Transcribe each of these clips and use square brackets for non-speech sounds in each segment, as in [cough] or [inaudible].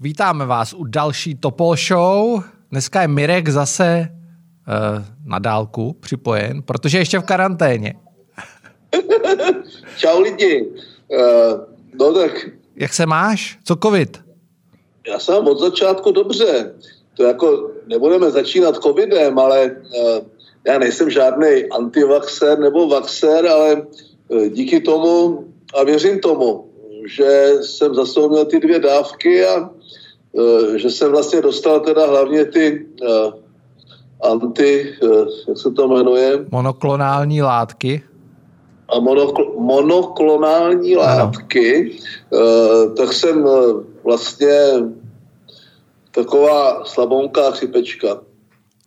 Vítáme vás u další Topol Show. Dneska je Mirek zase uh, na dálku připojen, protože ještě v karanténě. [laughs] Čau lidi. Uh, no tak... Jak se máš? Co covid? Já jsem od začátku dobře. To jako nebudeme začínat covidem, ale uh, já nejsem žádný antivaxer nebo vaxer, ale uh, díky tomu a věřím tomu, že jsem zase měl ty dvě dávky a Eh, že jsem vlastně dostal teda hlavně ty uh, anti, uh, jak se to jmenuje? Monoklonální látky. A monokl- monoklonální ano. látky, tak jsem vlastně taková slabonká chřipečka.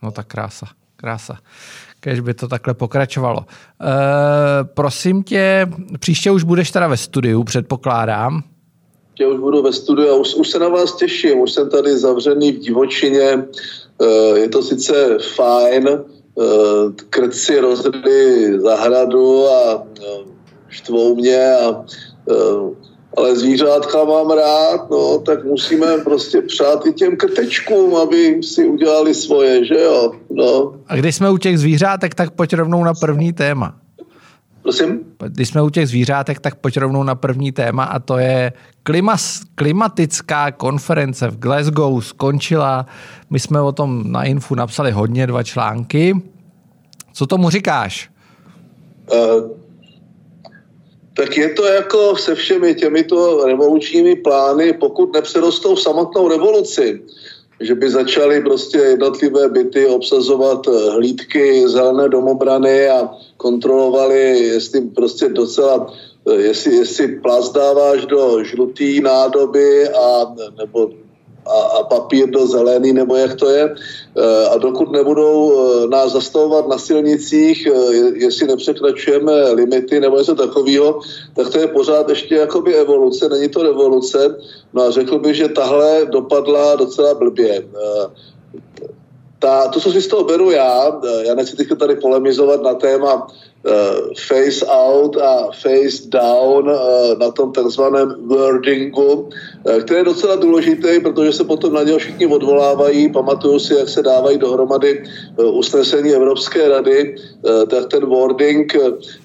No tak krása, krása. Kež by to takhle pokračovalo. Uh, prosím tě, příště už budeš teda ve studiu, předpokládám že už budu ve studiu a už, už se na vás těším. Už jsem tady zavřený v divočině. Eh, je to sice fajn, eh, krci rozhodli zahradu a eh, štvou mě a ale zvířátka mám rád, no, tak musíme prostě přát i těm krtečkům, aby si udělali svoje, že jo, no. A když jsme u těch zvířátek, tak pojď rovnou na první téma. Prosím? Když jsme u těch zvířátek, tak pojď rovnou na první téma a to je klimas, klimatická konference v Glasgow skončila. My jsme o tom na Infu napsali hodně, dva články. Co tomu říkáš? Uh, tak je to jako se všemi těmito revolučními plány, pokud nepřerostou samotnou revoluci, že by začaly prostě jednotlivé byty obsazovat eh, hlídky zelené domobrany a kontrolovali, jestli prostě docela, eh, jestli, jestli plast dáváš do žlutý nádoby a, nebo a, a papír do zelený, nebo jak to je. Eh, a dokud nebudou nás zastavovat na silnicích, jestli nepřekračujeme limity nebo něco takového, tak to je pořád ještě jakoby evoluce, není to revoluce. No a řekl bych, že tahle dopadla docela blbě. Ta, to, co si z toho beru já, já nechci teď tady polemizovat na téma face out a face down uh, na tom takzvaném wordingu, uh, který je docela důležitý, protože se potom na něho všichni odvolávají, pamatuju si, jak se dávají dohromady usnesení Evropské rady, tak ten wording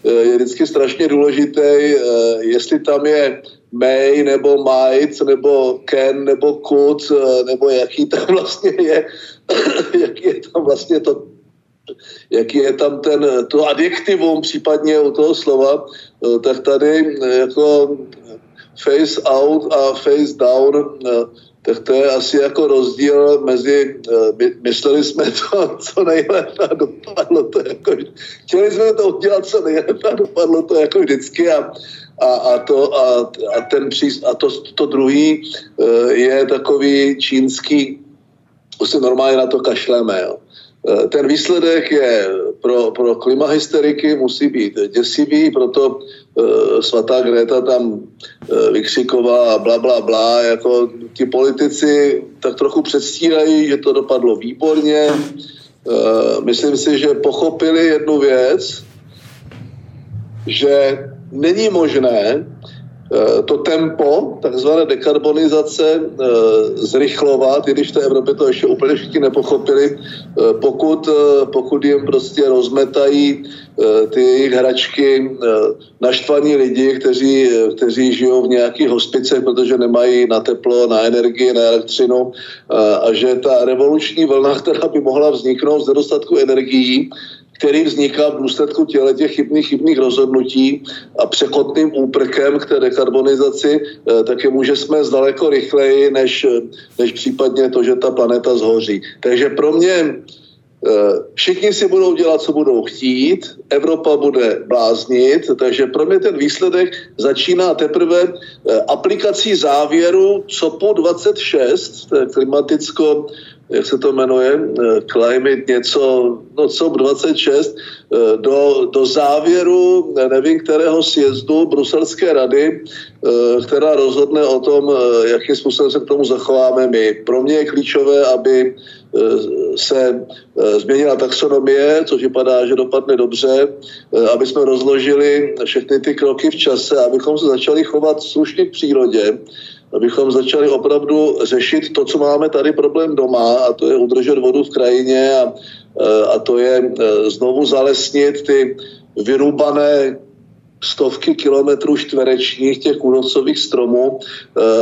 je vždycky strašně důležitý, jestli tam je May nebo Might nebo Ken nebo Kut nebo jaký tam [laughs] vlastně je, [coughs] jaký je tam vlastně to jaký je tam ten, to adjektivum případně u toho slova, tak tady jako face out a face down, tak to je asi jako rozdíl mezi, my, mysleli jsme [laughs] to, co nejlépe a dopadlo to jako, chtěli jsme to udělat co nejlépe a dopadlo to jako vždycky a, a, a, to, a, a, ten příst, a to, to druhý eh, je takový čínský, se normálně na to kašleme. Jo. Eh, ten výsledek je pro, pro klimahysteriky musí být děsivý, proto uh, svatá Greta tam uh, vykřikovala a bla, bla, bla. Jako ti politici tak trochu předstírají, že to dopadlo výborně. Uh, myslím si, že pochopili jednu věc, že není možné to tempo takzvané dekarbonizace eh, zrychlovat, i když v té Evropě to ještě úplně všichni nepochopili, eh, pokud, pokud jim prostě rozmetají ty jejich hračky naštvaní lidi, kteří, kteří žijou v nějakých hospicech, protože nemají na teplo, na energii, na elektřinu a že ta revoluční vlna, [laughs] která by mohla vzniknout z nedostatku energií, který vzniká v důsledku těle těch chybných, chybných rozhodnutí a překotným úprkem k té dekarbonizaci, eh, tak je může jsme daleko rychleji, než, než případně to, že ta planeta zhoří. Takže pro mě eh, Všichni si budou dělat, co budou chtít, Evropa bude bláznit, takže pro mě ten výsledek začíná teprve eh, aplikací závěru COPu 26, to je klimaticko jak se to jmenuje, eh, Climate něco, no co 26, eh, do, do závěru, nevím kterého sjezdu Bruselské rady, eh, která rozhodne o tom, jakým způsobem se k tomu zachováme my. Pro mě je klíčové, aby se změnila taxonomie, což vypadá, že dopadne dobře, aby jsme rozložili všechny ty kroky v čase, abychom se začali chovat slušně k přírodě, abychom začali opravdu řešit to, co máme tady problém doma, a to je udržet vodu v krajině a, a to je znovu zalesnit ty vyrubané stovky kilometrů čtverečních těch kůrovcových stromů.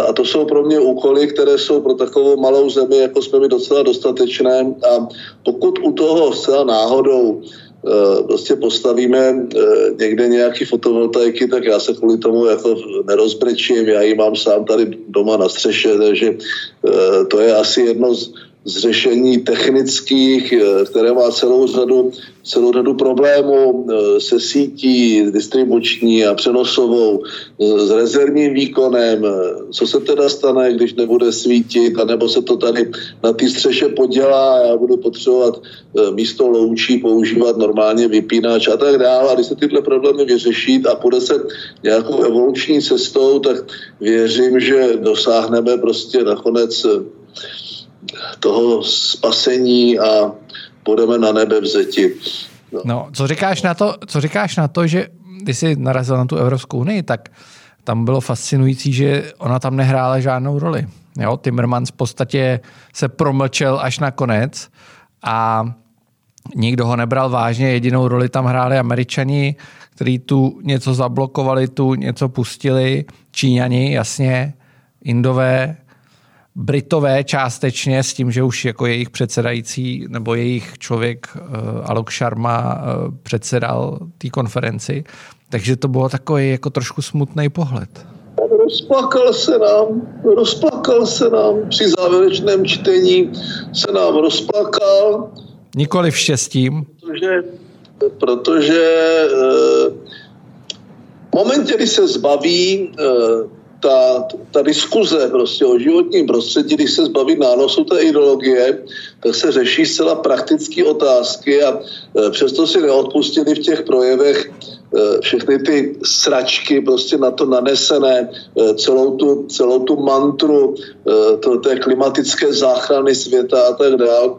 A to jsou pro mě úkoly, které jsou pro takovou malou zemi, jako jsme my docela dostatečné. A pokud u toho zcela náhodou Eh, prostě postavíme eh, někde nějaký fotovoltaiky, tak já se kvůli tomu jako nerozbrečím, já ji mám sám tady doma na střeše, takže eh, to je asi jedno z, z řešení technických, eh, které má celou řadu, celou řadu problémů eh, se sítí distribuční a přenosovou, eh, s rezervním výkonem. Co se teda stane, když nebude svítit, anebo se to tady na té střeše podělá já budu potřebovat místo loučí používat normálně vypínač a tak dále. A když se tyhle problémy vyřeší a půjde se nějakou evoluční cestou, tak věřím, že dosáhneme prostě nakonec toho spasení a budeme na nebe vzeti. No. no, co říkáš na to, co říkáš na to, že když jsi narazil na tu Evropskou unii, tak tam bylo fascinující, že ona tam nehrála žádnou roli. Jo, Timmermans v podstatě se promlčel až na konec a nikdo ho nebral vážně. Jedinou roli tam hráli američani, kteří tu něco zablokovali, tu něco pustili, Číňani, jasně, Indové, Britové částečně s tím, že už jako jejich předsedající nebo jejich člověk uh, Alok Sharma uh, předsedal té konferenci. Takže to bylo takový jako trošku smutný pohled. Rozplakal se nám, rozplakal se nám při závěrečném čtení, se nám rozplakal. Nikoli v štěstím. Protože, protože uh, v momentě, kdy se zbaví ta, ta diskuze prostě o životním prostředí, když se zbaví nánosu té ideologie, tak se řeší zcela praktické otázky a e, přesto si neodpustili v těch projevech e, všechny ty sračky prostě na to nanesené, e, celou tu, celou tu mantru to, té klimatické záchrany světa a tak dále.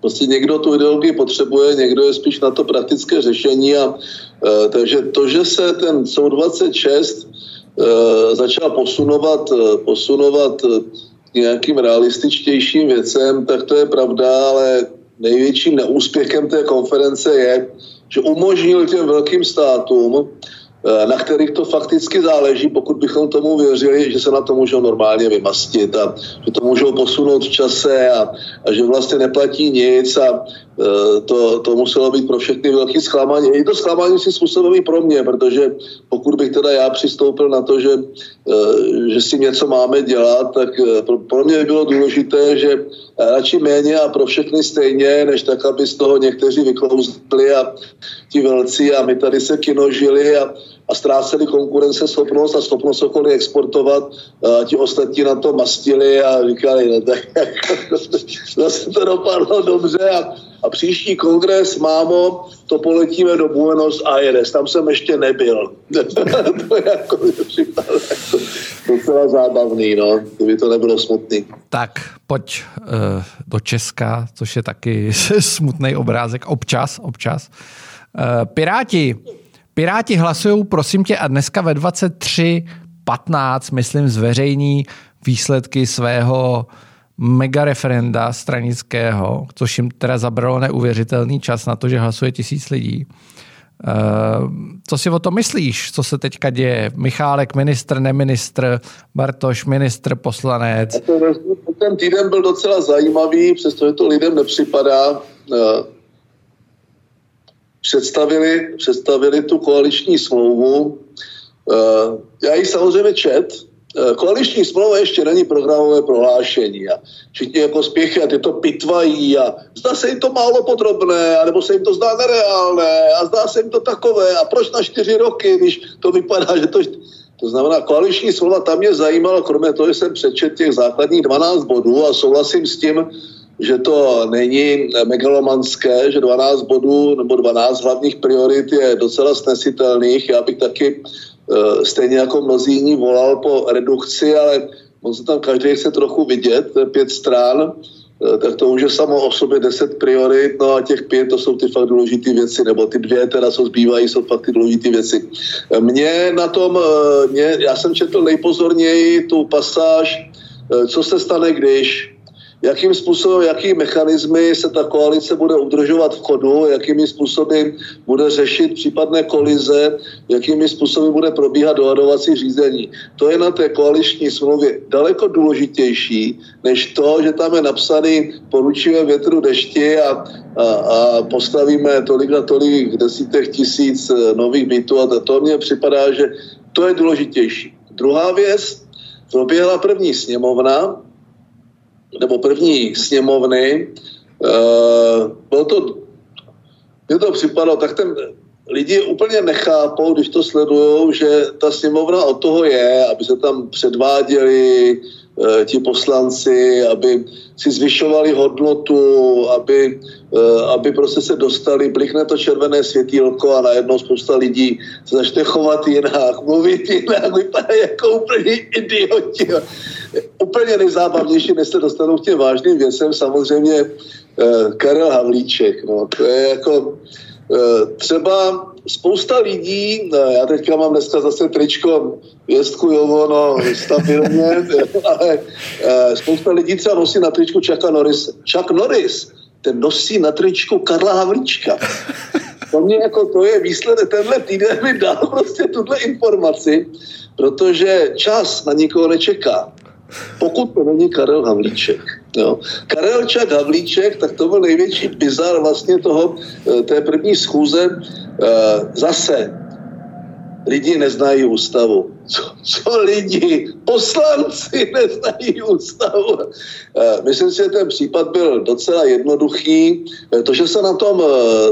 Prostě někdo tu ideologii potřebuje, někdo je spíš na to praktické řešení a takže to, že se ten SOU 26 Eh, začal posunovat, eh, posunovat eh, nějakým realističtějším věcem, tak to je pravda, ale největším neúspěchem té konference je, že umožnil těm velkým státům Eh, na kterých to fakticky záleží, pokud bychom tomu věřili, že se na to můžou normálně vymastit a že to můžou posunout v čase a, a že vlastně neplatí nic a to, to muselo být pro všechny velký zklamání. I to zklamání si způsobilo i pro mě, protože pokud bych teda já přistoupil na to, že, e, že si něco máme dělat, tak pro, pro mě by bylo důležité, že radši méně a pro všechny stejně, než tak, aby z toho někteří vyklouzli a ti velcí a my tady se kinožili a a ztráceli konkurenceschopnost a schopnost okolí exportovat. A ti ostatní na to mastili a říkali, no tak [laughs] zase to dopadlo dobře a, a příští kongres, mámo, to poletíme do Buenos Aires, tam jsem ještě nebyl. [laughs] to je jako, [laughs] jako docela zábavný, no, kdyby to nebylo smutný. Tak, pojď uh, do Česka, což je taky smutný obrázek, občas, občas. Uh, Piráti Piráti hlasují, prosím tě, a dneska ve 23.15, myslím, zveřejní výsledky svého mega referenda stranického, což jim teda zabralo neuvěřitelný čas na to, že hlasuje tisíc lidí. Uh, co si o to myslíš, co se teďka děje? Michálek, ministr, neministr, Bartoš, ministr, poslanec. Ten týden byl docela zajímavý, přestože to lidem nepřipadá. Uh, představili, představili tu koaliční smlouvu. Eh, já ji samozřejmě čet. Eh, koaliční smlouva ještě není programové prohlášení a všichni jako spěchy a ty to pitvají a zdá se jim to málo podrobné, anebo se jim to zdá nereálné a zdá se jim to takové a proč na čtyři roky, když to vypadá, že to... To znamená, koaliční smlouva tam mě zajímalo, kromě toho, že jsem přečet těch základních 12 bodů a souhlasím s tím, že to není megalomanské, že 12 bodů nebo 12 hlavních priorit je docela snesitelných. Já bych taky eh, stejně jako mnozí jiní volal po redukci, ale on se tam každý chce trochu vidět, pět stran. Eh, tak to už je samo o sobě deset priorit, no a těch pět to jsou ty fakt důležité věci, nebo ty dvě teda, co zbývají, jsou fakt ty důležité věci. Eh, Mně na tom, mě, já jsem četl nejpozorněji tu pasáž, co se stane, když jakým způsobem, jaký mechanismy se ta koalice bude udržovat v chodu, jakými způsoby bude řešit případné kolize, jakými způsoby bude probíhat dohadovací řízení. To je na té koaliční smlouvě daleko důležitější, než to, že tam je napsaný poručíme větru dešti a, a, a postavíme tolik a tolik desítek tisíc eh, nových bytů a to mně připadá, že to je důležitější. Druhá věc, proběhla první sněmovna, nebo první sněmovny, uh, bylo to, mně to připadalo, tak ten lidi úplně nechápou, když to sledují, že ta sněmovna od toho je, aby se tam předváděli uh, ti poslanci, aby si zvyšovali hodnotu, aby, uh, aby prostě se dostali, blikne to červené světýlko a najednou spousta lidí se začne chovat jinak, [laughs] mluvit jinak, vypadá jako úplně idioti úplně nejzábavnější, než se dostanou k těm vážným věcem, samozřejmě uh, Karel Havlíček. No, to je jako třeba spousta lidí, já teďka mám dneska zase tričko Jestku Jovo, no stabilně, [laughs] ale uh, spousta lidí třeba nosí na tričku Chucka Norris. Chuck Norris, ten nosí na tričku Karla Havlíčka. [laughs] To mě jako, to je výsledek, tenhle týden mi dal prostě tuhle informaci, protože čas na nikoho nečeká pokud to není Karel Havlíček. Jo. Karel Čak Havlíček, tak to byl největší bizar vlastně toho, eh, té první schůze. Eh, zase lidi neznají ústavu. [laughs] Co, co lidi, poslanci [laughs] neznají ústavu. Eh, myslím si, že ten případ byl docela jednoduchý. To, že se na tom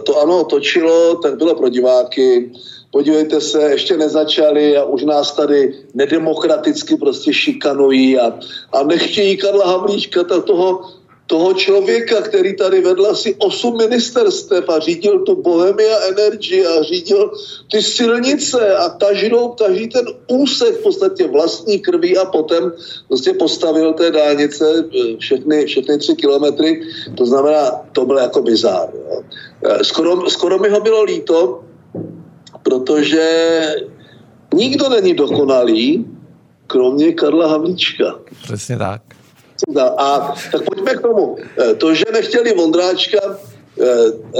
to ano točilo, tak bylo pro diváky podívejte se, ještě nezačali a už nás tady nedemokraticky prostě šikanují a, a nechtějí Karla Havlíčka, toho, toho člověka, který tady vedl asi osm ministerstev a řídil tu Bohemia Energy a řídil ty silnice a každou, každý ten úsek v podstatě vlastní krví a potom prostě postavil té dálnice eh, všechny, všechny tři kilometry. To znamená, to bylo jako bizár. Eh, skoro, skoro mi ho bylo líto, protože nikdo není dokonalý, kromě Karla Havlíčka. Přesně tak. A tak pojďme k tomu. Eh, to, že nechtěli Vondráčka,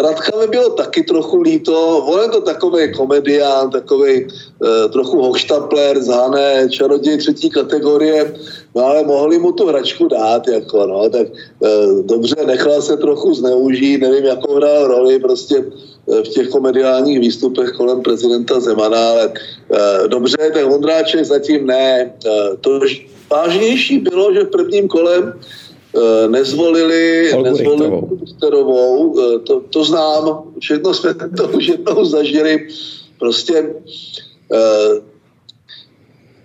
Radka mi bylo taky trochu líto. On je to takový komedián, takový eh, trochu hochštapler, zhané, čaroděj třetí kategorie, no ale mohli mu tu hračku dát, jako no, tak dobře, nechal se trochu zneužít, nevím, jakou hrál roli, prostě Eh, v těch komediálních výstupech kolem prezidenta Zemana, ale e, dobře, tak Vondráček zatím ne. E, to vážnější bylo, že v prvním kolem e, nezvolili, nezvolili Richterovou, e, to, to znám, všechno jsme [laughs] to už jednou zažili, prostě e,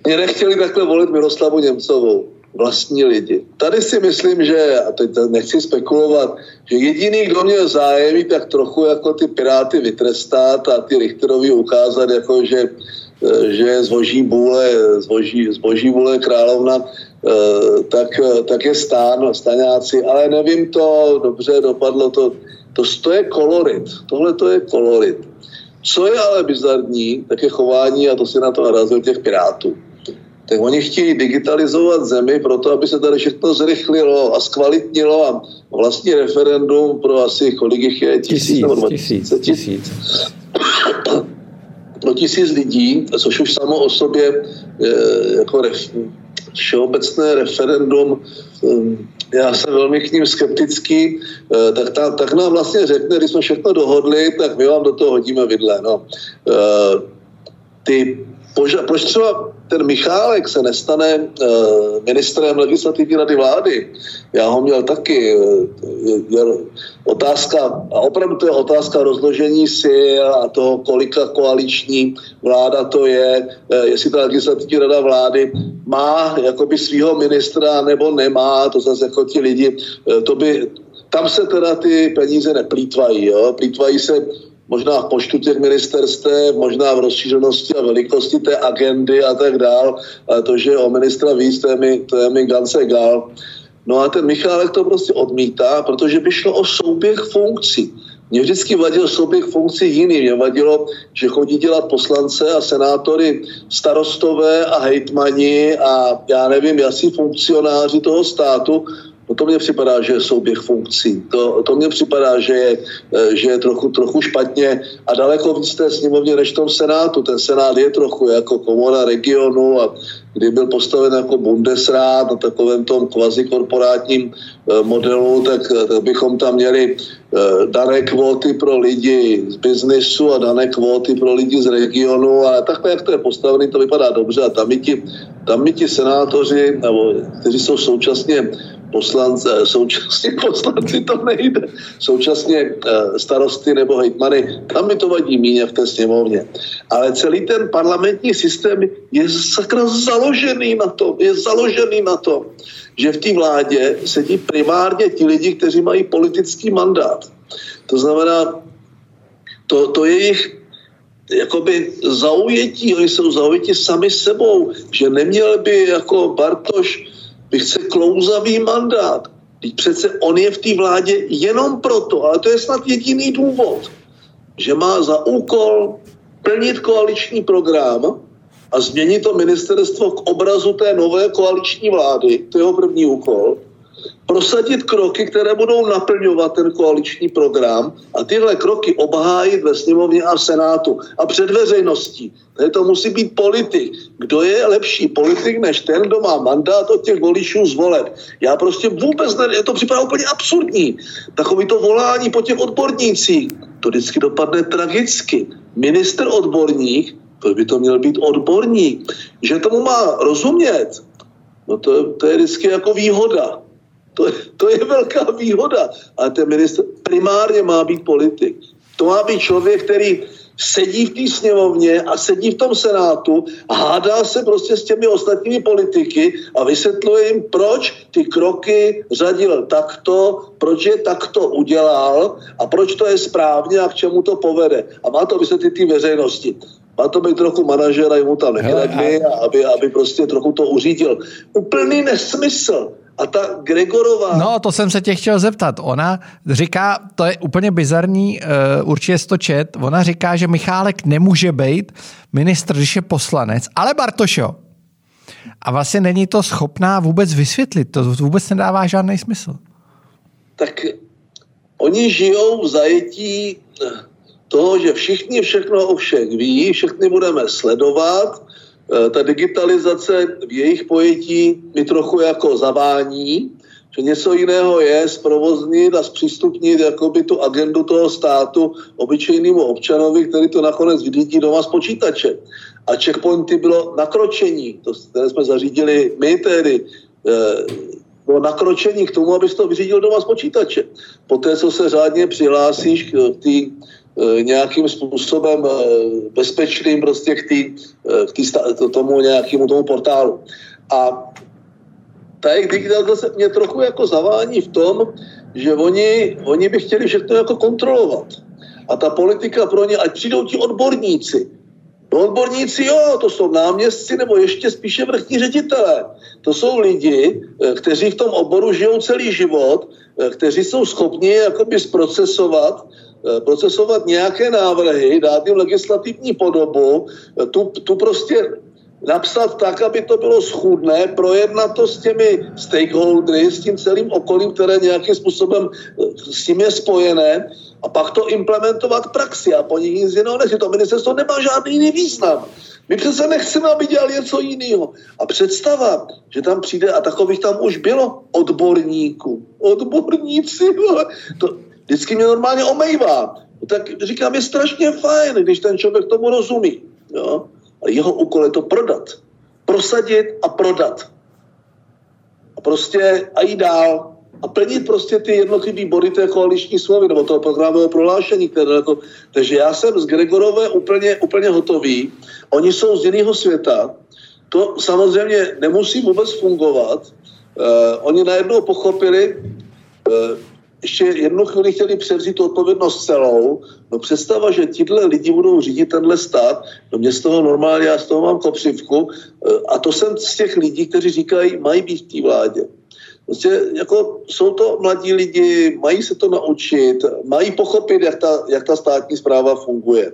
mě nechtěli takhle volit Miroslavu Němcovou. Vlastní lidi. Tady si myslím, že, a teď nechci spekulovat, že jediný, kdo měl zájem, tak trochu jako ty Piráty vytrestat a ty Richterovi ukázat, jako že, eh, že zboží bůle, zboží, zboží bůle královna, eh, tak, tak je stán, staňáci, ale nevím to, dobře dopadlo to, to, to je kolorit, tohle to je kolorit. Co je ale bizarní, tak je chování, a to si na to narazil těch Pirátů tak oni chtějí digitalizovat zemi proto, aby se tady všechno zrychlilo a zkvalitnilo a vlastní referendum pro asi, kolik jich je? Tisíc, tisíc, tisíc. tisíc. pro tisíc lidí, což už samo o sobě je, jako ref, všeobecné referendum, um, já jsem velmi k ním skeptický, eh, tak, ta, tak nám vlastně řekne, když jsme všechno dohodli, tak my vám do toho hodíme vidle. No. Eh, ty poža- proč třeba ten Michálek se nestane uh, ministrem legislativní rady vlády? Já ho měl taky. Je, je otázka, a opravdu to je otázka rozložení si a toho, kolika koaliční vláda to je, uh, jestli ta legislativní rada vlády má jakoby svého ministra nebo nemá, to zase jako ti lidi, uh, to by, tam se teda ty peníze neplýtvají, jo? plýtvají se možná v počtu těch ministerstev, možná v rozšířenosti a velikosti té agendy a tak dál. Ale to, že o ministra víc, to je mi, to je mi ganz egal. No a ten Michálek to prostě odmítá, protože by šlo o souběh funkcí. Mě vždycky vadil souběh funkcí jiný. Mě vadilo, že chodí dělat poslance a senátory starostové a hejtmani a já nevím, jasní funkcionáři toho státu, to mně připadá, že je souběh funkcí. To, to mně připadá, že je, eh, že je trochu, trochu špatně a daleko víc té sněmovně než v tom Senátu. Ten Senát je trochu jako komora regionu a kdy byl postaven jako Bundesrat na takovém tom kvazikorporátním modelu, tak, eh, tak bychom tam měli dané kvóty pro lidi z biznesu a dané kvóty pro lidi z regionu. A takhle, jak to je postavené, to vypadá dobře. A tam mi ti, tam mi ti senátoři, nebo kteří jsou současně poslanci, eh, současně [laughs] poslanci to nejde, současně eh, starosty nebo hejtmany, tam mi to vadí míně v té sněmovně. Ale celý ten parlamentní systém je sakra založený na tom, je založený na tom, že v té vládě sedí primárně ti lidi, kteří mají politický mandát. To znamená, to, to je jejich jakoby zaujetí, oni jsou zaujeti sami sebou, že neměl by jako Bartoš by chce klouzavý mandát. Teď přece on je v té vládě jenom proto, ale to je snad jediný důvod, že má za úkol plnit koaliční program a změnit to ministerstvo k obrazu té nové koaliční vlády, to je jeho první úkol, prosadit kroky, které budou naplňovat ten koaliční program a tyhle kroky obhájit ve sněmovně a v senátu a před veřejností. Tady to musí být politik. Kdo je lepší politik než ten, kdo má mandát od těch voličů zvolet? Já prostě vůbec ne, to připadá úplně absurdní. Takový to volání po těch odbornících, to vždycky dopadne tragicky. Minister odborník, to by to měl být odborník, že tomu má rozumět, no to, to je vždycky jako výhoda. To, to je velká výhoda. A ten minister primárně má být politik. To má být člověk, který sedí v té sněmovně a sedí v tom senátu a hádá se prostě s těmi ostatními politiky a vysvětluje jim, proč ty kroky řadil takto, proč je takto udělal a proč to je správně a k čemu to povede. A má to vysvětlit ty veřejnosti. Má to být trochu manažer a jemu tam nehnedný, aby, aby prostě trochu to uřídil. Úplný nesmysl. A ta Gregorová... No, to jsem se tě chtěl zeptat. Ona říká, to je úplně bizarní, uh, určitě to čet, ona říká, že Michálek nemůže být ministr, když je poslanec, ale Bartošo. A vlastně není to schopná vůbec vysvětlit. To vůbec nedává žádný smysl. Tak oni žijou v zajetí toho, že všichni všechno o všech ví, všechny budeme sledovat, Eh, ta digitalizace v jejich pojetí mi trochu jako zavání, že něco jiného je zprovoznit a zpřístupnit jakoby tu agendu toho státu obyčejnému občanovi, který to nakonec vyřídí doma z počítače. A checkpointy bylo nakročení, to, které jsme zařídili my tedy, eh, bylo nakročení k tomu, abys to vyřídil doma z počítače. Poté, co se řádně přihlásíš k té E, nějakým způsobem e, bezpečným prostě k, tý, e, k tý, tomu nějakému tomu portálu. A ta jejich digitalizace mě trochu jako zavání v tom, že oni, oni by chtěli všechno jako kontrolovat. A ta politika pro ně, ať přijdou ti odborníci. No odborníci, jo, to jsou náměstci nebo ještě spíše vrchní ředitelé. To jsou lidi, kteří v tom oboru žijou celý život, kteří jsou schopni jakoby zprocesovat procesovat nějaké návrhy, dát jim legislativní podobu, eh, tu, tu prostě napsat tak, aby to bylo schůdné, projednat to s těmi stakeholdery, s tím celým okolím, které nějakým způsobem eh, s tím je spojené a pak to implementovat v praxi a po nich nic jiného nechci. To ministerstvo nemá žádný jiný význam. My přece nechceme, aby dělal něco jiného. A představa, že tam přijde, a takových tam už bylo, odborníků. Odborníci, to, vždycky mě normálně omejvá. No tak říkám, je strašně fajn, když ten člověk tomu rozumí. Jo? A jeho úkol je to prodat. Prosadit a prodat. A prostě a jít dál. A plnit prostě ty jednotlivé body té koaliční slovy nebo toho programového prohlášení. Které to, takže já jsem z Gregorové úplně, úplně hotový. Oni jsou z jiného světa. To samozřejmě nemusí vůbec fungovat. Uh, oni najednou pochopili, uh, ještě jednu chvíli chtěli převzít tu odpovědnost celou. No představa, že tihle lidi budou řídit tenhle stát, no mě z toho normálně, já z toho mám kopřivku. Eh, a to jsem z těch lidí, kteří říkají, mají být v té vládě. Prostě jako jsou to mladí lidi, mají se to naučit, mají pochopit, jak ta, jak ta státní zpráva funguje.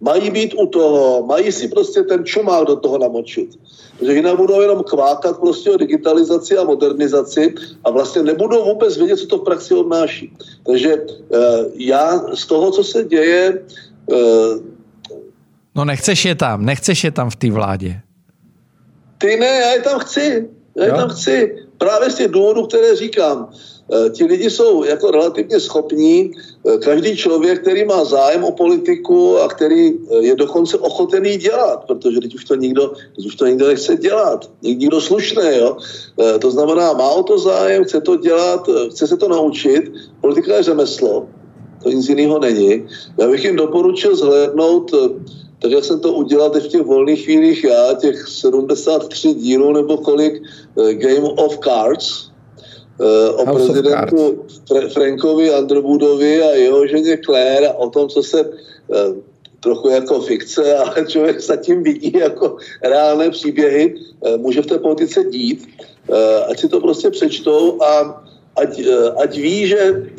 Mají být u toho, mají si prostě ten čumák do toho namočit. Že jinak budou jenom kvákat prostě o digitalizaci a modernizaci a vlastně nebudou vůbec vědět, co to v praxi obnáší. Takže uh, já z toho, co se děje... Uh, no nechceš je tam, nechceš je tam v té vládě. Ty ne, já je tam chci. Já je tam chci. Právě z těch důvodů, které říkám. Eh, ti lidi jsou jako relativně schopní. Eh, každý člověk, který má zájem o politiku a který eh, je dokonce ochotený dělat, protože teď už to nikdo, už to nikdo nechce dělat. Nikdo slušný, jo. To znamená, má o to zájem, chce to dělat, chce se to naučit. Politika je řemeslo, to nic jiného není. Já bych jim doporučil zhlédnout tak jak jsem to udělal teď v těch volných chvílích já, těch 73 dílů nebo kolik Game of Cards, o House prezidentu Frankovi Underwoodovi a jeho ženě Claire a o tom, co se eh, trochu jako fikce, [laughs] ale člověk zatím vidí jako reálné příběhy, eh, může v té politice dít, ať si to prostě přečtou a ať, ať ví, že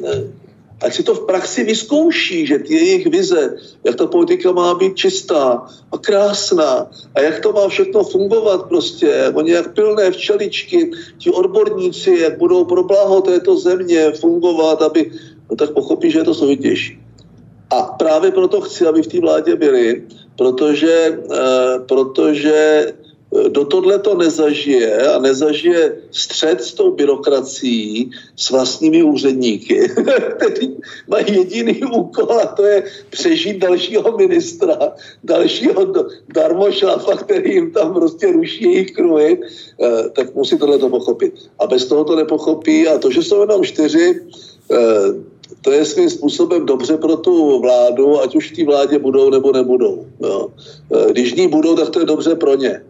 ať si to v praxi vyzkouší, že ty jejich vize, jak ta politika má být čistá a krásná a jak to má všechno fungovat prostě, oni jak pilné včeličky, ti odborníci, jak budou pro blaho této země fungovat, aby, no tak pochopí, že je to složitější. A právě proto chci, aby v té vládě byli, protože, eh, protože do tohle to nezažije a nezažije střed s tou byrokracií, s vlastními úředníky, [laughs] kteří mají jediný úkol a to je přežít dalšího ministra, dalšího darmošlafa, [laughs] který jim tam prostě ruší jejich kruhy, eh, tak musí tohle to pochopit. A bez toho to nepochopí a to, že jsou jenom čtyři, eh, to je svým způsobem dobře pro tu vládu, ať už v té vládě budou nebo nebudou. Jo. Eh, když ní budou, tak to je dobře pro ně.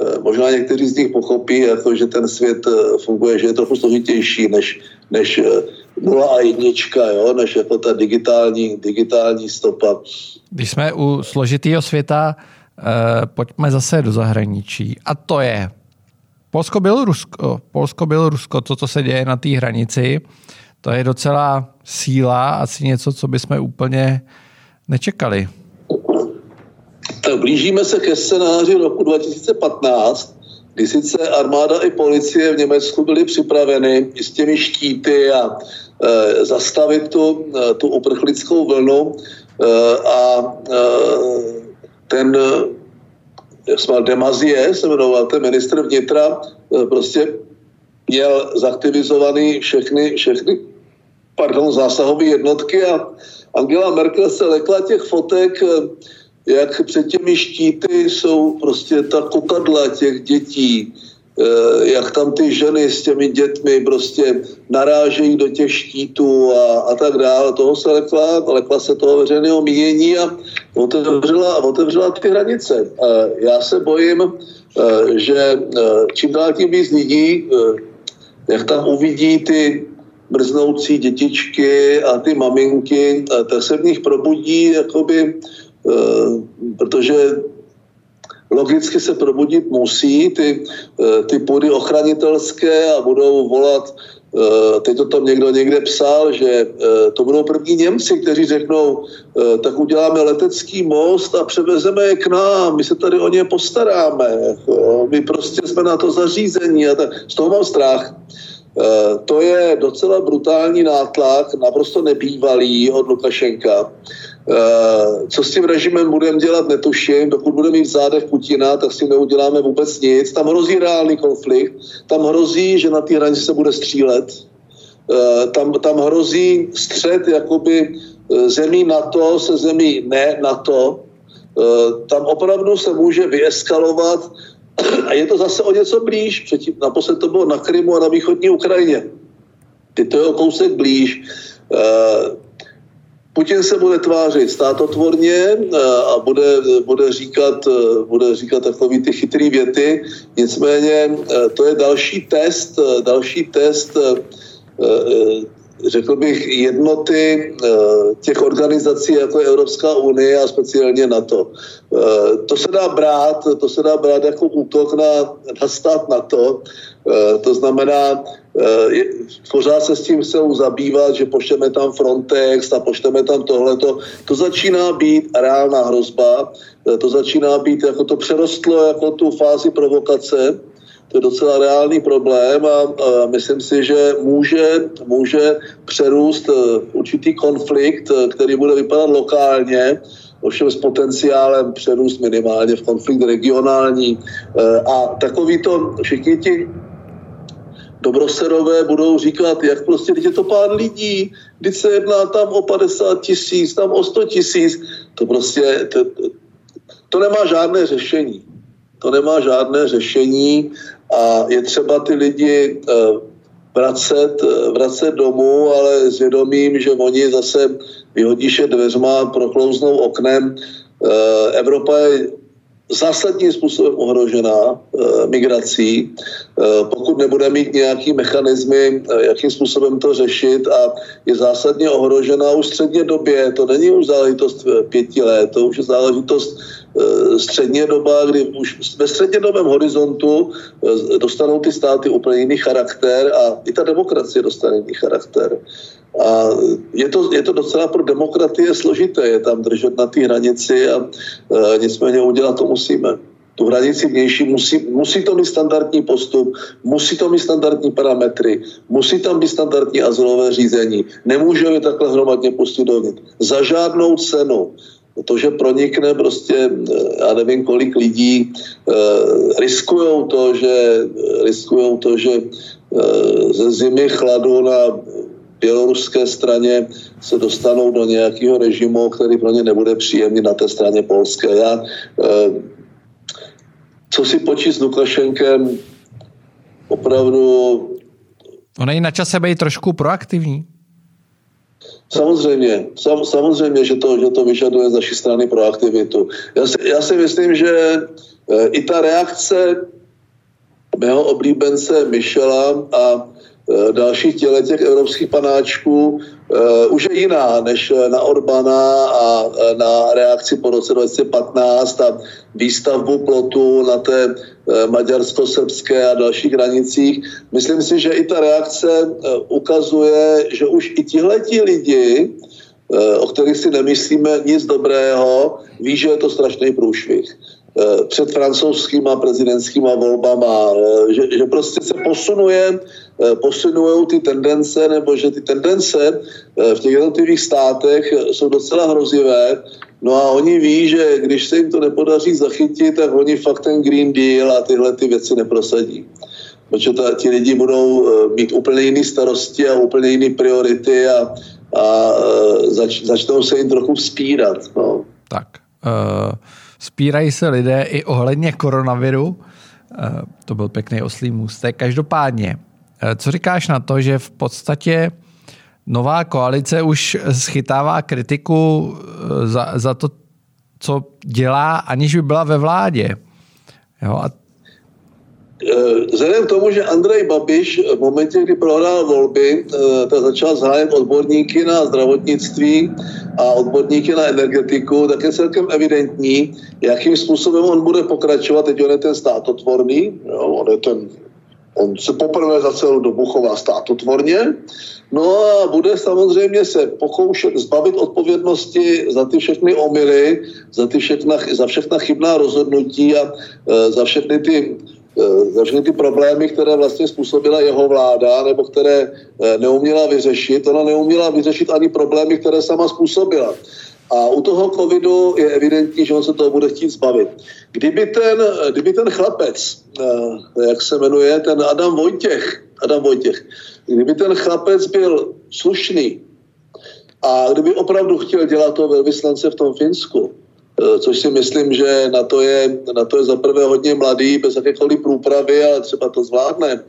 Eh, možná někteří z nich pochopí, jako, že ten svět eh, funguje, že je trochu složitější než, než eh, nula a jednička, jo? než jako ta digitální, digitální stopa. Když jsme u složitého světa, eh, pojďme zase do zahraničí. A to je Polsko, Bělorusko. Polsko, Bělorusko, to, co se děje na té hranici, to je docela síla, asi něco, co bychom úplně nečekali. Tak blížíme se ke scénáři roku 2015, kdy sice armáda i policie v Německu byly připraveny s těmi štíty a e, zastavit tu, e, tu uprchlickou vlnu e, a e, ten jak jsme Demazie, se jmenoval ten ministr vnitra, e, prostě měl zaktivizovaný všechny, všechny pardon, zásahové jednotky a Angela Merkel se lekla těch fotek e, jak před těmi štíty jsou prostě ta kokadla těch dětí, eh, jak tam ty ženy s těmi dětmi prostě narážejí do těch štítů a, a tak dále. Toho se lekla, lekla se toho veřejného mínění a otevřela, otevřela ty hranice. Já se bojím, eh, že eh, čím dál tím víc lidí, jak tam uvidí ty brznoucí dětičky a ty maminky, tak se v nich probudí jakoby Eh, protože logicky se probudit musí ty, eh, ty půdy ochranitelské a budou volat eh, teď to tam někdo někde psal, že to budou první Němci, kteří řeknou, tak uděláme letecký most a převezeme je k nám, my se tady o ně postaráme, jako, my prostě jsme na to zařízení a tak. Z toho mám strach. To je docela brutální nátlak, naprosto nebývalý od Lukašenka. Eh, co s tím režimem budeme dělat, netuším. Dokud budeme mít v zádech Putina, tak s tím neuděláme vůbec nic. Tam hrozí reálný konflikt. Tam hrozí, že na té hranici se bude střílet. Eh, tam, tam hrozí střed jakoby eh, zemí NATO se zemí ne NATO. Tam opravdu se může vyeskalovat [clears throat] a je to zase o něco blíž. Předtím, naposled to bylo na Krymu a na východní Ukrajině. Ty to je o kousek blíž. Putin se bude tvářit státotvorně eh, a bude, bude, říkat, eh, bude říkat takový ty chytrý věty. Nicméně eh, to je další test, další test řekl bych, jednoty eh, těch organizací, jako je Evropská unie a speciálně NATO. Eh, to se dá brát, to se dá brát jako útok na, na stát NATO. To znamená, pořád se s tím chcou zabývat, že pošleme tam Frontex a pošleme tam tohleto. To začíná být reálná hrozba, to začíná být, jako to přerostlo jako tu fázi provokace, to je docela reálný problém a, myslím si, že může, může přerůst e, určitý konflikt, e, který bude vypadat lokálně, ovšem s potenciálem přerůst minimálně v konflikt regionální. E, a takový to všichni ti dobroserové budou říkat, jak prostě, teď je to pár lidí, když se jedná tam o 50 tisíc, tam o 100 tisíc, to prostě, to, to nemá žádné řešení. To nemá žádné řešení a je třeba ty lidi eh, vracet, eh, vracet domů, ale s vědomím, že oni zase vyhodíš je dveřma, proklouznou oknem. Eh, Evropa je zásadním způsobem ohrožená migrací, pokud nebude mít nějaký mechanismy, jakým způsobem to řešit a je zásadně ohrožená už středně době. To není už záležitost pěti let, to už je záležitost středně doba, kdy už ve střednědobém horizontu e, dostanou ty státy úplně jiný charakter a i ta demokracie dostane jiný charakter. A je to, je to docela pro demokratie složité, je tam držet na té hranici a e, nicméně udělat to musíme. Tu hranici vnější musí, musí to být standardní postup, musí to mít standardní parametry, musí tam být standardní azylové řízení. Nemůžeme takhle hromadně pustit dovnitř. Za žádnou cenu. To, že pronikne prostě, e, já nevím, kolik lidí, eh, riskujou to, že, riskujou to, že eh, ze zimy chladu na běloruské straně se dostanou do nějakého režimu, který pro ně nebude příjemný na té straně polské. Já, eh, co si počít s Lukašenkem, opravdu... Ono je na čase být trošku proaktivní. Samozřejmě, sam, samozřejmě, že to, že to vyžaduje z naší strany proaktivitu. Já si, já si myslím, že e, i ta reakce mého oblíbence Michela a Eh, dalších těle těch evropských panáčků uh, už je jiná než na Orbana a na reakci po roce 2015 a výstavbu plotu na té maďarsko-srbské a dalších hranicích. Myslím si, že i ta reakce ukazuje, že už i tihleti lidi, o kterých si nemyslíme nic dobrého, ví, že je to strašný průšvih. Eh, před francouzskýma prezidentskýma volbama, eh, že, že prostě se posunuje, eh, posunují ty tendence, nebo že ty tendence v těch jednotlivých státech jsou docela hrozivé, No a oni ví, že když se jim to nepodaří zachytit, tak oni fakt ten Green Deal a tyhle ty věci neprosadí. Protože ta, ti lidi budou mít úplně jiné starosti a úplně jiné priority a, a zač, začnou se jim trochu vzpírat. No. Tak. Uh spírají se lidé i ohledně koronaviru. Eh, to byl pěkný oslý můstek. Každopádně, eh, co říkáš na to, že v podstatě nová koalice už schytává kritiku eh, za, za to, co dělá, aniž by byla ve vládě. Jo, a vzhledem k tomu, že Andrej Babiš v momentě, kdy prohrál volby, eh, tak začal zájem odborníky na zdravotnictví a odborníky na energetiku, tak je celkem evidentní, jakým způsobem on bude pokračovat. Teď on je ten státotvorný, jo, on je ten On se poprvé za celou dobu chová státotvorně, no a bude samozřejmě se pokoušet zbavit odpovědnosti za ty všechny omily, za, ty všechna, za všechna chybná rozhodnutí a e, za všechny ty Eh, za všechny ty problémy, které vlastně způsobila jeho vláda, nebo které eh, neuměla vyřešit. Ona neuměla vyřešit ani problémy, které sama způsobila. A u toho covidu je evidentní, že on se toho bude chtít zbavit. Kdyby ten, kdyby ten chlapec, eh, jak se jmenuje, ten Adam Vojtěch, Adam Vojtěch, kdyby ten chlapec byl slušný a kdyby opravdu chtěl dělat toho velvyslance v tom Finsku, Eh, což si myslím, že na to je, na to je za prvé hodně mladý, bez jakékoliv průpravy, ale třeba to zvládne,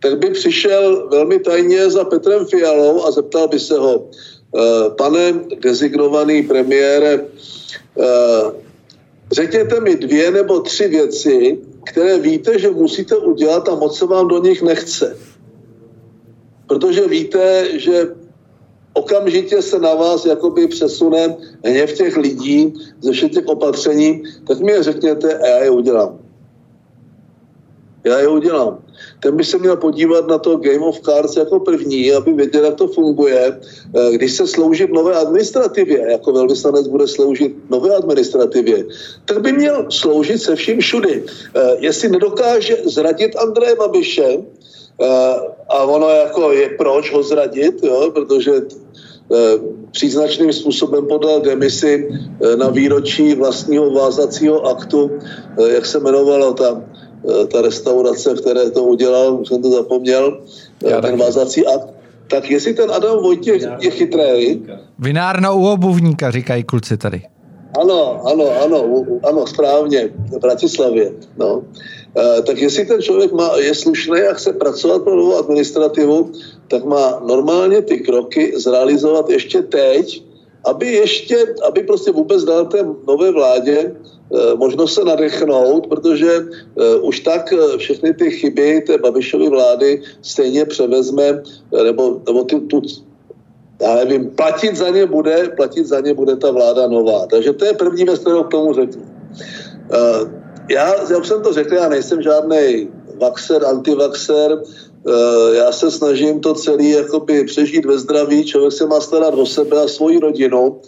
tak by přišel velmi tajně za Petrem Fialou a zeptal by se ho, eh, pane designovaný premiére, eh, řekněte mi dvě nebo tři věci, které víte, že musíte udělat a moc se vám do nich nechce. Protože víte, že okamžitě se na vás jakoby přesune hněv těch lidí ze všech těch opatření, tak mi je řekněte a já je udělám. Já je udělám. Ten by se měl podívat na to Game of Cards jako první, aby věděl, jak to funguje. Eh, když se slouží v nové administrativě, jako velvyslanec bude sloužit nové administrativě, tak by měl sloužit se vším všudy. Eh, jestli nedokáže zradit Andreje Babiše, eh, a ono jako je proč ho zradit, jo, protože příznačným způsobem podal demisi na výročí vlastního vázacího aktu, jak se jmenovalo ta Eh, ta restaurace, které to udělal, už jsem to zapomněl, eh, Já ten taky. vázací akt, tak jestli ten Adam Vojtěch je chytrý... Vinárna u obuvníka, říkají kluci tady. Ano, ano, ano, ano, správně, v Bratislavě, no. E, tak jestli ten člověk má, je slušný a chce pracovat pro novou administrativu, tak má normálně ty kroky zrealizovat ještě teď, aby ještě, aby prostě vůbec dal té nové vládě Eh, možnost se nadechnout, protože eh, už tak eh, všechny ty chyby té Babišovy vlády stejně převezme, nebo, nebo ty, tu, já nevím, platit za ně bude, platit za ně bude ta vláda nová. Takže to je první věc, kterou k tomu řeknu. Já, už jsem to řekl, já nejsem žádný vaxer, antivaxer, já se snažím to celý jakoby přežít ve zdraví, člověk se má starat o sebe a svoji rodinu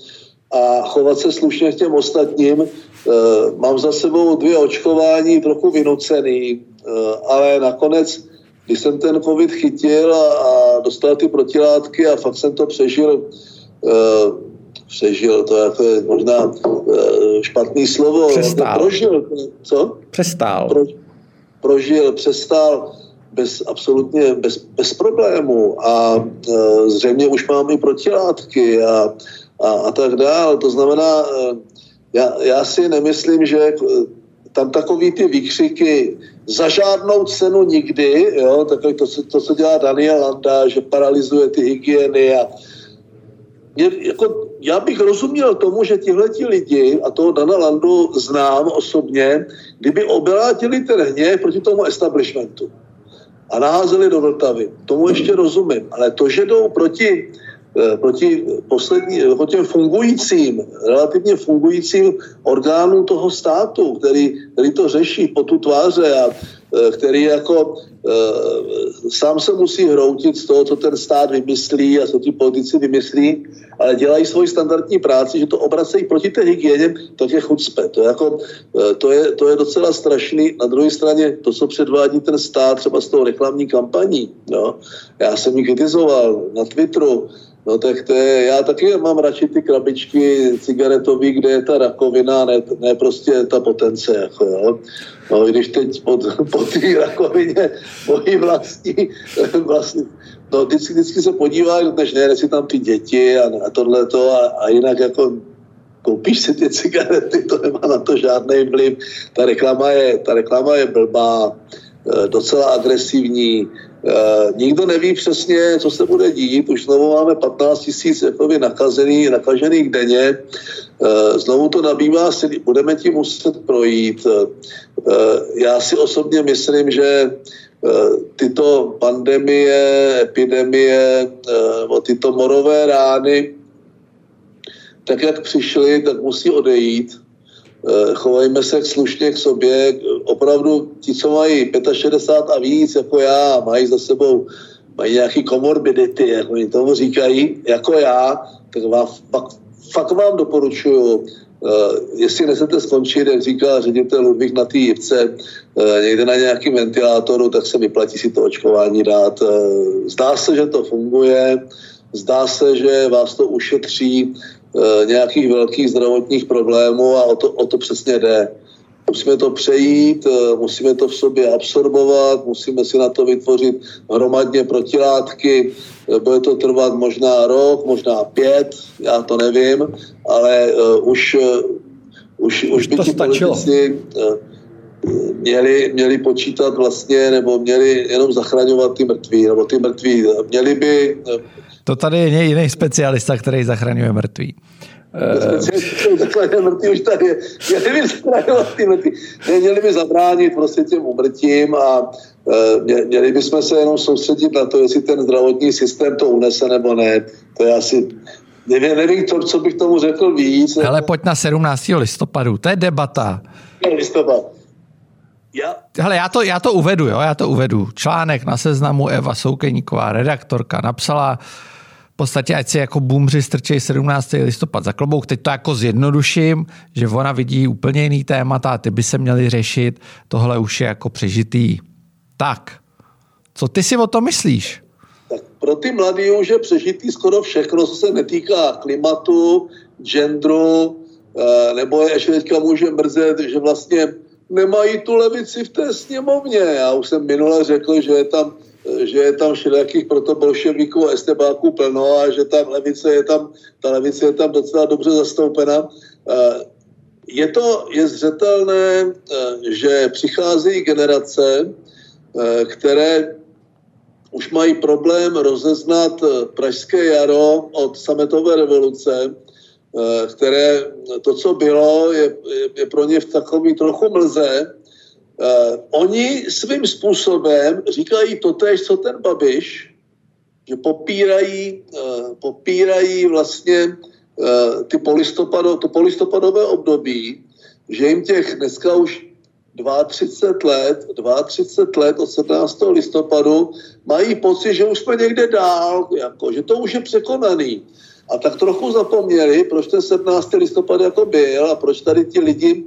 a chovat se slušně k těm ostatním. Eh, mám za sebou dvě očkování, trochu vynucený, eh, ale nakonec, když jsem ten covid chytil a, dostal ty protilátky a fakt jsem to přežil, eh, přežil, to jako je možná špatný slovo. Přestál. Prožil, co? Přestál. Pro, prožil, přestál bez, absolutně bez, bez problému a zřejmě už mám i protilátky a, a, a tak dále. To znamená, já, já si nemyslím, že eh, tam takový ty výkřiky za žádnou cenu nikdy, jo, takový to, to, co dělá Daniel Landa, že paralizuje ty hygieny a mě, jako, já bych rozuměl tomu, že tihleti lidi, a toho Dana Landu znám osobně, kdyby obelátili ten hněv proti tomu establishmentu a naházeli do Vltavy. Tomu ještě rozumím. Ale to, že jdou proti Eh, proti poslední, eh, těm fungujícím, relativně fungujícím orgánům toho státu, který, který to řeší po tu tváře a který jako sám se musí hroutit z toho, co ten stát vymyslí a co ti politici vymyslí, ale dělají svoji standardní práci, že to obracejí proti té hygieně, to je chucpe. To je, jako, to, je, to je docela strašný. Na druhé straně to, co předvádí ten stát třeba s tou reklamní kampaní. No. Já jsem ji kritizoval na Twitteru, No tak to je, já taky mám radši ty krabičky cigaretový, kde je ta rakovina, ne, ne prostě ta potence, jako jo. No když teď pod, [laughs] po té rakovině mojí vlastní, [laughs] vlastní no vždycky, vždycky se podívá, než ne, si tam ty děti a, a tohleto a, a jinak jako koupíš si ty cigarety, to nemá na to žádný vliv. Ta reklama je, ta reklama je blbá, eh, docela agresivní, nikdo neví přesně, co se bude dít. Už znovu máme 15 tisíc nakažených, nakažených denně. Uh, znovu to nabývá si, budeme tím muset projít. Uh, já si osobně myslím, že tyto pandemie, epidemie, tyto morové rány, tak jak přišly, tak musí odejít. Eh, chovejme se slušně k sobě. Opravdu ti, co mají 65 a víc, jako já, mají za sebou mají nějaký komorbidity, jak oni tomu říkají, jako já, tak vám, fakt, fakt vám doporučuju, uh, jestli nechcete skončit, jak říká ředitel Ludvík na té jivce, uh, někde na nějakým ventilátoru, tak se vyplatí si to očkování dát. Uh, zdá se, že to funguje, zdá se, že vás to ušetří nějakých velkých zdravotních problémů a o to, o to přesně jde. Musíme to přejít, e, musíme to v sobě absorbovat, musíme si na to vytvořit hromadně protilátky. E, bude to trvat možná rok, možná pět, já to nevím, ale už, už, už, by to ti stačilo. politici měli, měli počítat vlastně, nebo měli jenom zachraňovat ty mrtví, nebo ty mrtví. Měli by to tady je jiný specialista, který zachraňuje mrtví. Zachraňuje mrtví už tady Měli by zachraňovat ty mrtví. Měli by zabránit prostě těm umrtím a Měli bychom se jenom soustředit na to, jestli ten zdravotní systém to unese nebo ne. To je asi Nevím, nevím to, co bych tomu řekl víc. Ale pojď na 17. listopadu, to je debata. Listopad. Já... Hele, já to, já to uvedu, jo, já to uvedu. Článek na seznamu Eva Soukeníková, redaktorka, napsala v podstatě, ať si jako boomři strčej 17. listopad za klobouk. Teď to jako zjednoduším, že ona vidí úplně jiný témata a ty by se měli řešit. Tohle už je jako přežitý. Tak, co ty si o tom myslíš? Tak pro ty mladí už je přežitý skoro všechno, co se netýká klimatu, genderu, eh, nebo je ještě teďka může mrzet, že vlastně nemají tu levici v té sněmovně. Já už jsem minule řekl, že je tam, že je tam všelijakých proto bolševiků a estebáků plno a že ta levice je tam, ta levice je tam docela dobře zastoupena. Eh, je to, je zřetelné, eh, že přicházejí generace, eh, které už mají problém rozeznat Pražské jaro od sametové revoluce, které to, co bylo, je, je pro ně v takový trochu mlze. Eh, oni svým způsobem říkají totéž, co ten Babiš, že popírají, eh, popírají vlastně ty polistopado, to polistopadové období, že jim těch dneska už 32 let, 32 let od 17. listopadu mají pocit, že už jsme někde dál, jako, že to už je překonaný. A tak trochu zapomněli, proč ten 17. listopad jako byl a proč tady ti lidi,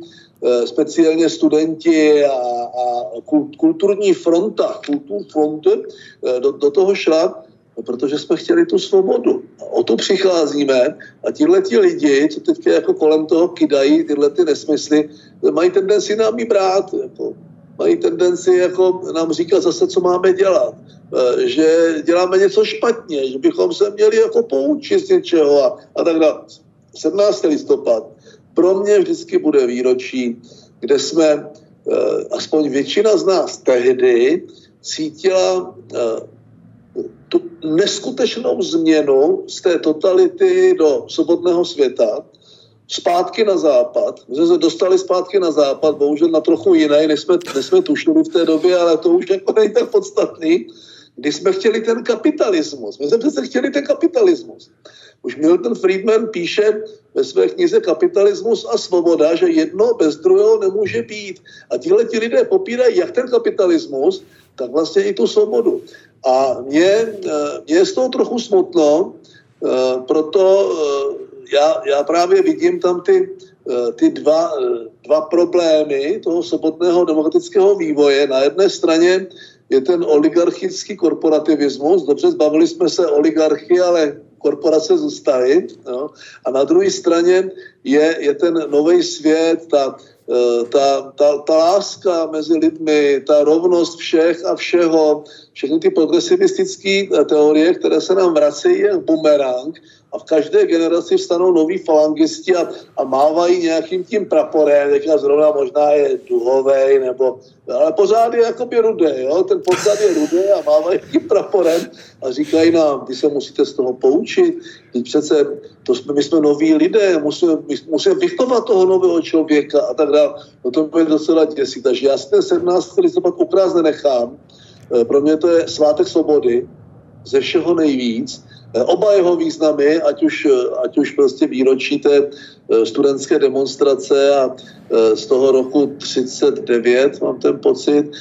speciálně studenti a, a kulturní fronta, kultur front eh, do, do toho šla, no, protože jsme chtěli tu svobodu. A o to přicházíme a tihle ti lidi, co teď jako kolem toho kidají tyhle ty nesmysly, mají tendenci nám i brát. Jako, mají tendenci jako nám říkat zase, co máme dělat. Eh, že děláme něco špatně, že bychom se měli jako poučit z něčeho a, a tak dále. 17. listopad pro mě vždycky bude výročí, kde jsme, eh, aspoň většina z nás tehdy, cítila eh, tu neskutečnou změnu z té totality do svobodného světa, zpátky na západ. My jsme se dostali zpátky na západ, bohužel na trochu jiné, než jsme, než jsme tušili v té době, ale to už jako [laughs] není tak podstatný kdy jsme chtěli ten kapitalismus. My jsme přece chtěli ten kapitalismus. Už Milton Friedman píše ve své knize Kapitalismus a svoboda, že jedno bez druhého nemůže být. A tihle ti lidé popírají jak ten kapitalismus, tak vlastně i tu svobodu. A mě, eh, mě je z toho trochu smutno, eh, proto eh, já, já právě vidím tam ty, ty dva, dva problémy toho svobodného demokratického vývoje. Na jedné straně je ten oligarchický korporativismus. Dobře, zbavili jsme se oligarchy, ale korporace zůstaly. No. A na druhé straně je, je ten nový svět, ta, eh, ta, ta, ta láska mezi lidmi, ta rovnost všech a všeho, všechny ty progresivistické eh, teorie, které se nám vracejí jak bumerang, a v každé generaci vstanou noví falangisti a, a mávají nějakým tím praporem, teďka zrovna možná je duhovej, nebo, ale pořád je jakoby rudé, jo? ten podzad je rudé a mávají tím praporem a říkají nám, vy se musíte z toho poučit, teď přece to jsme, my jsme noví lidé, musíme, musíme vychovat toho nového člověka a tak dále. No to je docela děsí, takže já si ten 17. listopad ukrást nenechám, e, pro mě to je svátek svobody, ze všeho nejvíc, Eh, oba jeho významy, ať už, eh, ať už prostě výročí té eh, studentské demonstrace a z toho roku 39, mám ten pocit,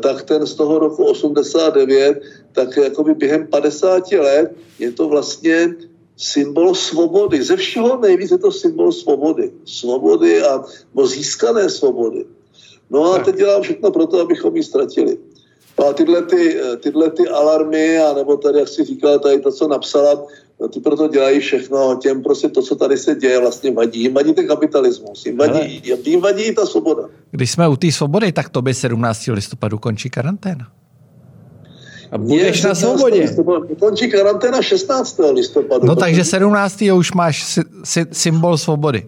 tak ten z toho roku 89, tak jakoby během 50 let je to vlastně symbol svobody. Ze všeho nejvíc je to symbol svobody. Svobody a no, získané svobody. No a teď dělám všechno pro to, abychom ji ztratili. No a tyhle, ty, tyhle ty alarmy, a nebo tady, jak si říkala, tady to, co napsala, no ty proto dělají všechno, těm prostě to, co tady se děje, vlastně vadí. Jim vadí ten kapitalismus, jim vadí, jim vadí ta svoboda. Když jsme u té svobody, tak to by 17. listopadu končí karanténa. A budeš na svobodě. Končí karanténa 16. listopadu. No takže 17. už máš sy- sy- symbol svobody.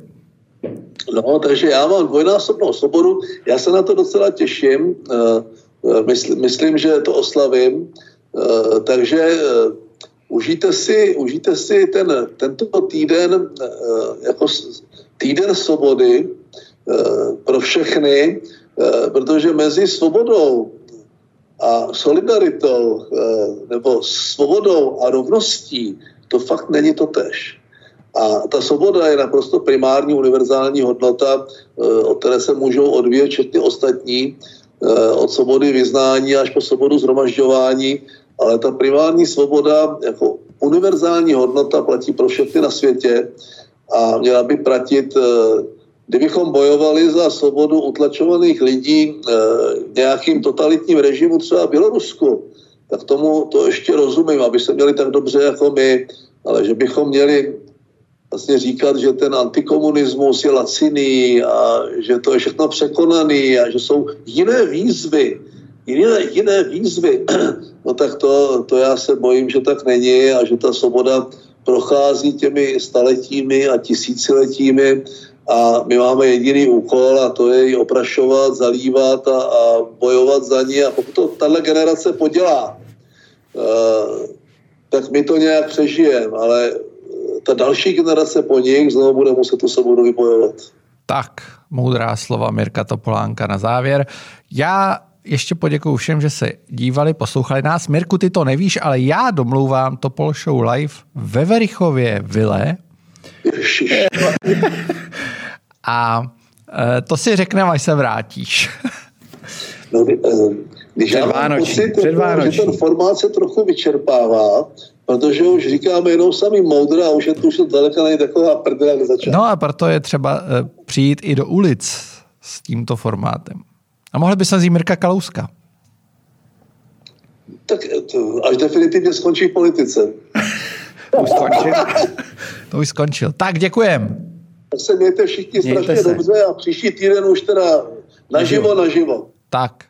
No, takže já mám dvojnásobnou svobodu. Já se na to docela těším. Uh, Eh, mysl, myslím, že to oslavím. Eh, takže eh, užijte si, užijte si ten, tento týden jako týden svobody pro všechny, protože mezi svobodou A solidaritou nebo svobodou a rovností to fakt není to tež. A ta svoboda je naprosto primární univerzální hodnota, od které se můžou odvíjet všechny ostatní, od svobody vyznání až po svobodu zhromažďování, ale ta primární svoboda jako univerzální hodnota platí pro všechny na světě a měla by platit, eh, kdybychom bojovali za svobodu utlačovaných lidí eh, nějakým totalitním režimu třeba Bělorusku, tak tomu to ještě rozumím, aby se měli tak dobře jako my, ale že bychom měli vlastně říkat, že ten antikomunismus je laciný a že to je všechno překonaný a že jsou jiné výzvy, jiné, jiné výzvy, [clears throat] no tak to, to já se bojím, že tak není a že ta svoboda prochází těmi staletími a tisíciletími. A my máme jediný úkol a to je ji oprašovat, zalívat a, a bojovat za ní. A pokud to tahle generace podělá, uh, tak my to nějak přežijeme, ale ta další generace po nich znovu bude muset tu svobodu vybojovat. Tak, moudrá slova Mirka Topolánka na závěr. Já ještě poděkuju všem, že se dívali, poslouchali nás. Mirku, ty to nevíš, ale já domlouvám Topol Show Live ve Verichově Vile. [laughs] A e, to si řekneme, až se vrátíš. no, e, když já mám pocit, že ten formát se trochu vyčerpává, protože už říkáme jenom sami moudra a už je to už daleka není taková prdela, jak No a proto je třeba uh, přijít i do ulic s tímto formátem. A mohli by se nazít Mirka Kalouska. Tak to, až definitivně skončí v politice. to [laughs] už skončil. to už skončil. Tak děkujem. Tak se mějte všichni mějte strašně se. dobře a příští týden už teda naživo, naživo. Tak.